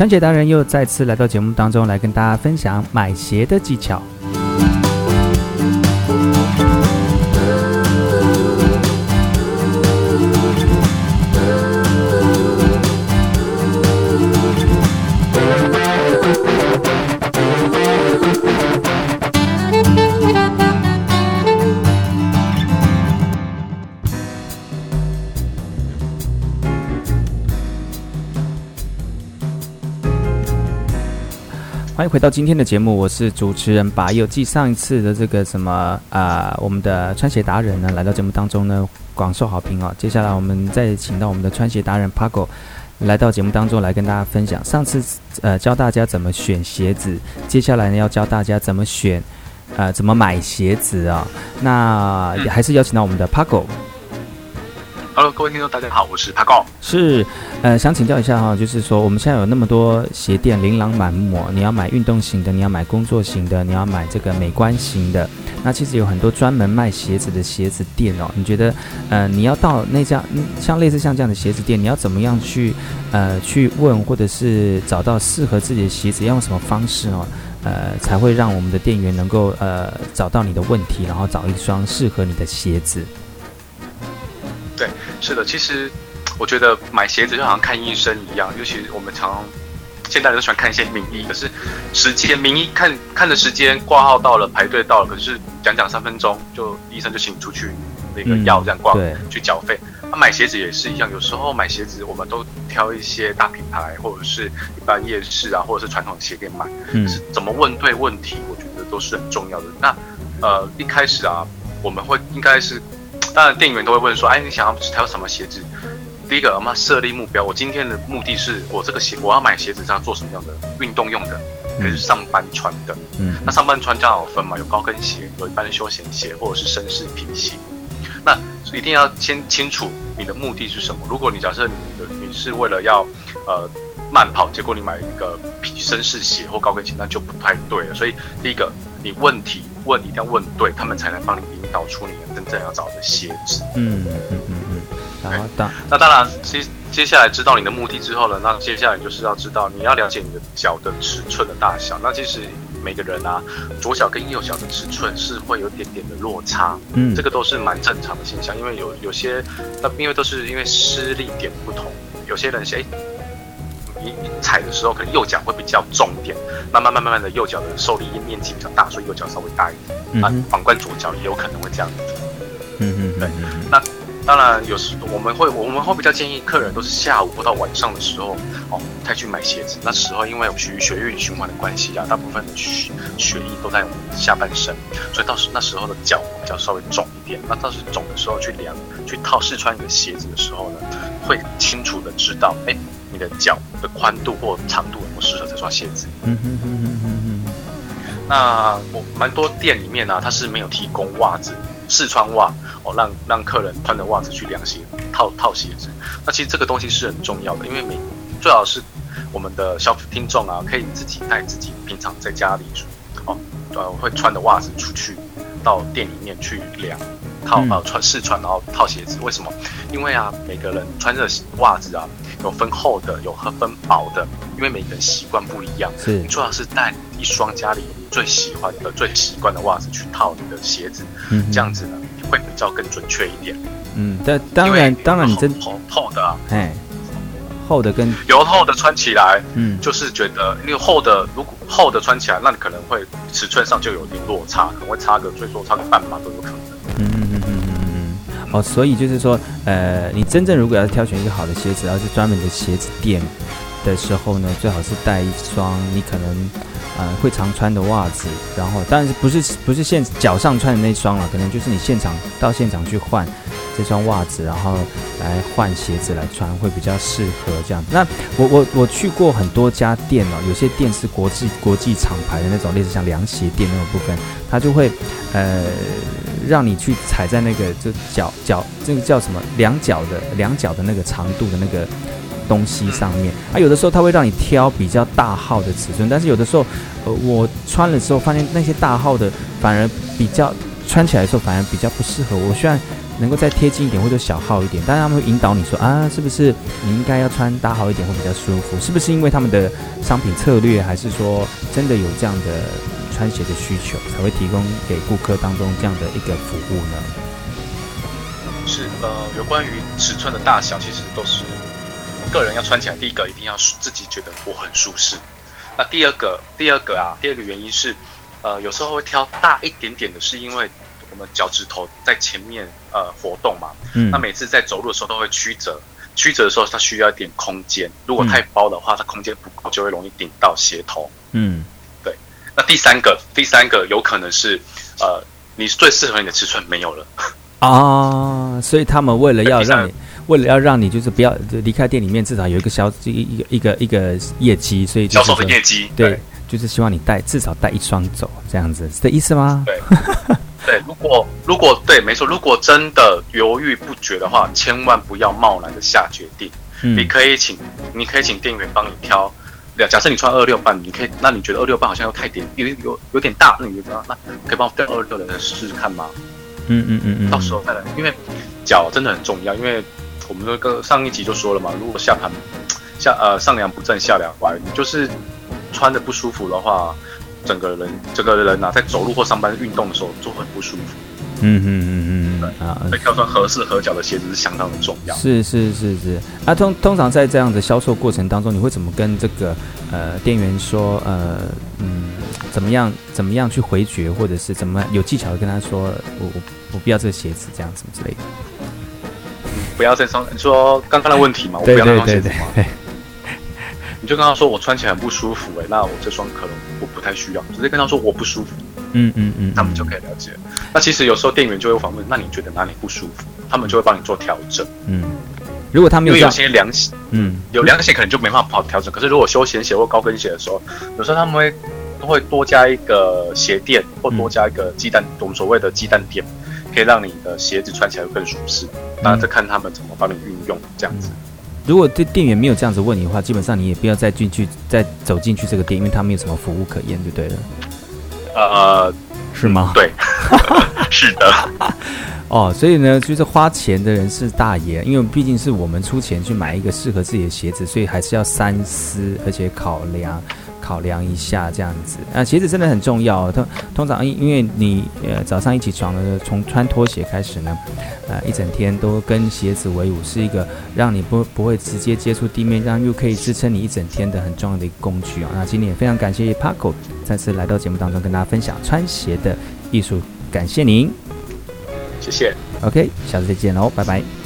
穿鞋达人又再次来到节目当中，来跟大家分享买鞋的技巧。欢迎回到今天的节目，我是主持人把佑。继上一次的这个什么啊、我们的穿鞋达人呢来到节目当中呢，广受好评哦。接下来我们再请到我们的穿鞋达人 Paco 来到节目当中来跟大家分享。上次呃教大家怎么选鞋子，接下来呢要教大家怎么选呃怎么买鞋子啊、那还是邀请到我们的 Paco。Hello，各位听众，大家好，我是 Pago。是，呃，想请教一下哈，就是说我们现在有那么多鞋店，琳琅满目，你要买运动型的，你要买工作型的，你要买这个美观型的，那其实有很多专门卖鞋子的鞋子店哦。你觉得，呃，你要到那家，像类似像这样的鞋子店，你要怎么样去，呃，去问或者是找到适合自己的鞋子，要用什么方式哦，呃，才会让我们的店员能够呃找到你的问题，然后找一双适合你的鞋子。对，是的，其实我觉得买鞋子就好像看医生一样，尤其我们常常现在都喜欢看一些名医，可是时间名医看看的时间挂号到了，排队到了，可是讲讲三分钟就医生就请你出去那个药这样挂、嗯、去缴费。那、啊、买鞋子也是一样，有时候买鞋子我们都挑一些大品牌或者是一般夜市啊，或者是传统鞋店买，嗯，是怎么问对问题，我觉得都是很重要的。那呃一开始啊，我们会应该是。当然，店员都会问说：“哎，你想要挑什么鞋子？”第一个，我们要设立目标。我今天的目的是我这个鞋，我要买鞋子是要做什么样的运动用的，还是上班穿的？嗯，那上班穿这样有分嘛？有高跟鞋，有一般的休闲鞋，或者是绅士皮鞋。那一定要先清楚你的目的是什么。如果你假设你的你是为了要呃慢跑，结果你买一个皮绅士鞋或高跟鞋，那就不太对了。所以第一个，你问题问一定要问对，他们才能帮你引导出你真正要找的鞋子。嗯嗯嗯嗯。好的。那当然，接接下来知道你的目的之后呢，那接下来就是要知道你要了解你的脚的尺寸的大小。那其实每个人啊，左脚跟右脚的尺寸是会有点点的落差。嗯。这个都是蛮正常的现象，因为有有些那因为都是因为施力点不同，有些人哎。你踩的时候，可能右脚会比较重一点，慢慢慢慢慢的，右脚的受力面积比较大，所以右脚稍微大一点。嗯、啊，反观左脚也有可能会这样子。嗯嗯，对。那当然有时我们会我们会比较建议客人都是下午或到晚上的时候哦，再去买鞋子。那时候因为血血液循环的关系啊，大部分的血血液都在我们下半身，所以到时那时候的脚比较稍微肿一点。那到时肿的时候去量去套试穿你的鞋子的时候呢，会清楚的知道哎。诶你的脚的宽度或长度有没有适合这双鞋子？嗯哼哼哼哼哼。那我蛮多店里面呢、啊，它是没有提供袜子试穿袜哦，让让客人穿着袜子去量鞋套套鞋子。那其实这个东西是很重要的，因为每最好是我们的消费听众啊，可以自己带自己平常在家里哦，呃，会穿的袜子出去到店里面去量。套呃穿试穿，然后套鞋子，为什么？因为啊，每个人穿的袜子啊，有分厚的，有分薄的，因为每个人习惯不一样。是，你最好是带一双家里最喜欢的、最习惯的袜子去套你的鞋子，嗯，这样子呢会比较更准确一点。嗯，但当然当然你真厚厚的啊，哎，厚的跟有厚的穿起来，嗯，就是觉得因为厚的如果厚的穿起来，那你可能会尺寸上就有点落差，可能会差个最多差个半码都有可能。哦，所以就是说，呃，你真正如果要挑选一个好的鞋子，然后是专门的鞋子店的时候呢，最好是带一双你可能，呃，会常穿的袜子，然后当然是不是不是现脚上穿的那双了，可能就是你现场到现场去换这双袜子，然后来换鞋子来穿，会比较适合这样。那我我我去过很多家店哦，有些店是国际国际厂牌的那种，类似像凉鞋店那种部分，它就会，呃。让你去踩在那个就脚脚这个叫什么两脚的两脚的那个长度的那个东西上面啊，有的时候它会让你挑比较大号的尺寸，但是有的时候，呃，我穿了之后发现那些大号的反而比较穿起来的时候反而比较不适合我。虽然能够再贴近一点或者小号一点，但是他们会引导你说啊，是不是你应该要穿大号一点会比较舒服？是不是因为他们的商品策略，还是说真的有这样的穿鞋的需求，才会提供给顾客当中这样的一个服务呢？是呃，有关于尺寸的大小，其实都是个人要穿起来，第一个一定要自己觉得我很舒适。那第二个，第二个啊，第二个原因是，呃，有时候会挑大一点点的，是因为我们脚趾头在前面呃活动嘛。嗯。那每次在走路的时候都会曲折，曲折的时候它需要一点空间。如果太薄的话，它空间不够，就会容易顶到鞋头。嗯。对。那第三个，第三个有可能是，呃，你最适合你的尺寸没有了。啊，所以他们为了要让你。为了要让你就是不要离开店里面，至少有一个销一一个一个一个业绩，所以销售的业绩对，就是希望你带至少带一双走，这样子是这意思吗？对，对，如果如果对，没错，如果真的犹豫不决的话，千万不要贸然的下决定。嗯，你可以请你可以请店员帮你挑。假设你穿二六半，你可以，那你觉得二六半好像又太点，有有有点大，那你就那可以帮我带二六的试试看吗？嗯嗯嗯嗯，到时候再来，因为脚真的很重要，因为。我们那个上一集就说了嘛，如果下盘下呃上梁不正下梁歪，你就是穿的不舒服的话，整个人整个人啊，在走路或上班运动的时候就很不舒服。嗯嗯嗯啊，所以挑双合适合脚的鞋子是相当的重要。是是是是。那、啊、通通常在这样的销售过程当中，你会怎么跟这个呃店员说呃嗯怎么样怎么样去回绝，或者是怎么有技巧的跟他说我我我不要这个鞋子这样子之类的。不要再双，你说刚刚的问题嘛，我不要那双鞋子吗？你就跟他说我穿起来很不舒服，哎，那我这双可能我不太需要，直接跟他说我不舒服，嗯嗯嗯，他们就可以了解。那其实有时候店员就会访问，那你觉得哪里不舒服？他们就会帮你做调整。嗯，如果他们有，因为有些凉鞋，嗯，有凉鞋可能就没办法好调整。可是如果休闲鞋或高跟鞋的时候，有时候他们会都会多加一个鞋垫，或多加一个鸡蛋，我们所谓的鸡蛋垫。可以让你的鞋子穿起来更舒适，当然再看他们怎么帮你运用这样子。嗯、如果这店员没有这样子问你的话，基本上你也不要再进去，再走进去这个店，因为他没有什么服务可言，就对了。呃，是吗？对，是的。哦，所以呢，就是花钱的人是大爷，因为毕竟是我们出钱去买一个适合自己的鞋子，所以还是要三思，而且考量。考量一下这样子啊，鞋子真的很重要。通通常因因为你呃早上一起床呢，从穿拖鞋开始呢，呃一整天都跟鞋子为伍，是一个让你不不会直接接触地面，让又可以支撑你一整天的很重要的一个工具啊。那今天也非常感谢 Paco 再次来到节目当中跟大家分享穿鞋的艺术，感谢您，谢谢。OK，下次再见喽，拜拜。